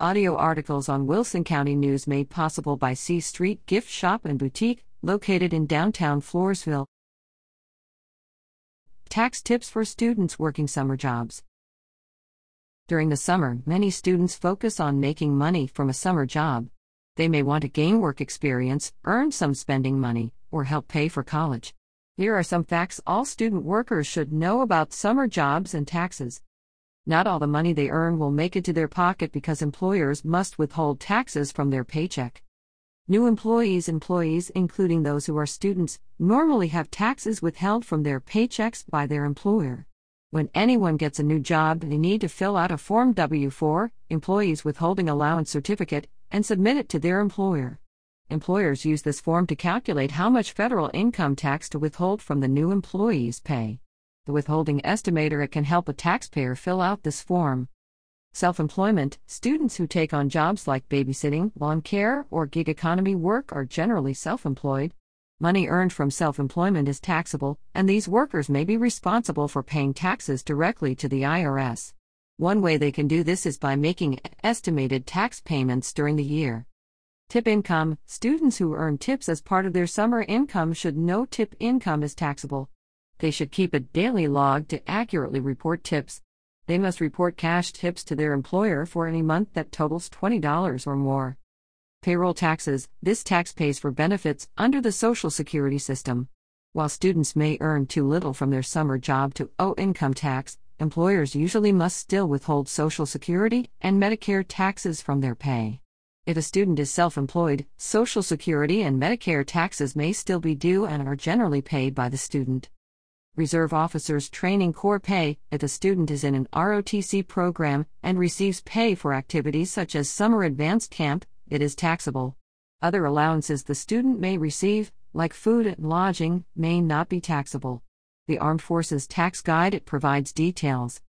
Audio articles on Wilson County News made possible by C Street Gift Shop and Boutique, located in downtown Floresville. Tax tips for students working summer jobs. During the summer, many students focus on making money from a summer job. They may want to gain work experience, earn some spending money, or help pay for college. Here are some facts all student workers should know about summer jobs and taxes. Not all the money they earn will make it to their pocket because employers must withhold taxes from their paycheck. New employees, employees, including those who are students, normally have taxes withheld from their paychecks by their employer. When anyone gets a new job, they need to fill out a Form W 4, Employees Withholding Allowance Certificate, and submit it to their employer. Employers use this form to calculate how much federal income tax to withhold from the new employee's pay the withholding estimator it can help a taxpayer fill out this form. Self employment students who take on jobs like babysitting, lawn care, or gig economy work are generally self employed. Money earned from self employment is taxable, and these workers may be responsible for paying taxes directly to the IRS. One way they can do this is by making estimated tax payments during the year. Tip income students who earn tips as part of their summer income should know tip income is taxable. They should keep a daily log to accurately report tips. They must report cash tips to their employer for any month that totals $20 or more. Payroll taxes this tax pays for benefits under the Social Security system. While students may earn too little from their summer job to owe income tax, employers usually must still withhold Social Security and Medicare taxes from their pay. If a student is self employed, Social Security and Medicare taxes may still be due and are generally paid by the student. Reserve Officers Training Corps pay if a student is in an ROTC program and receives pay for activities such as summer advanced camp, it is taxable. Other allowances the student may receive, like food and lodging, may not be taxable. The Armed Forces Tax Guide it provides details.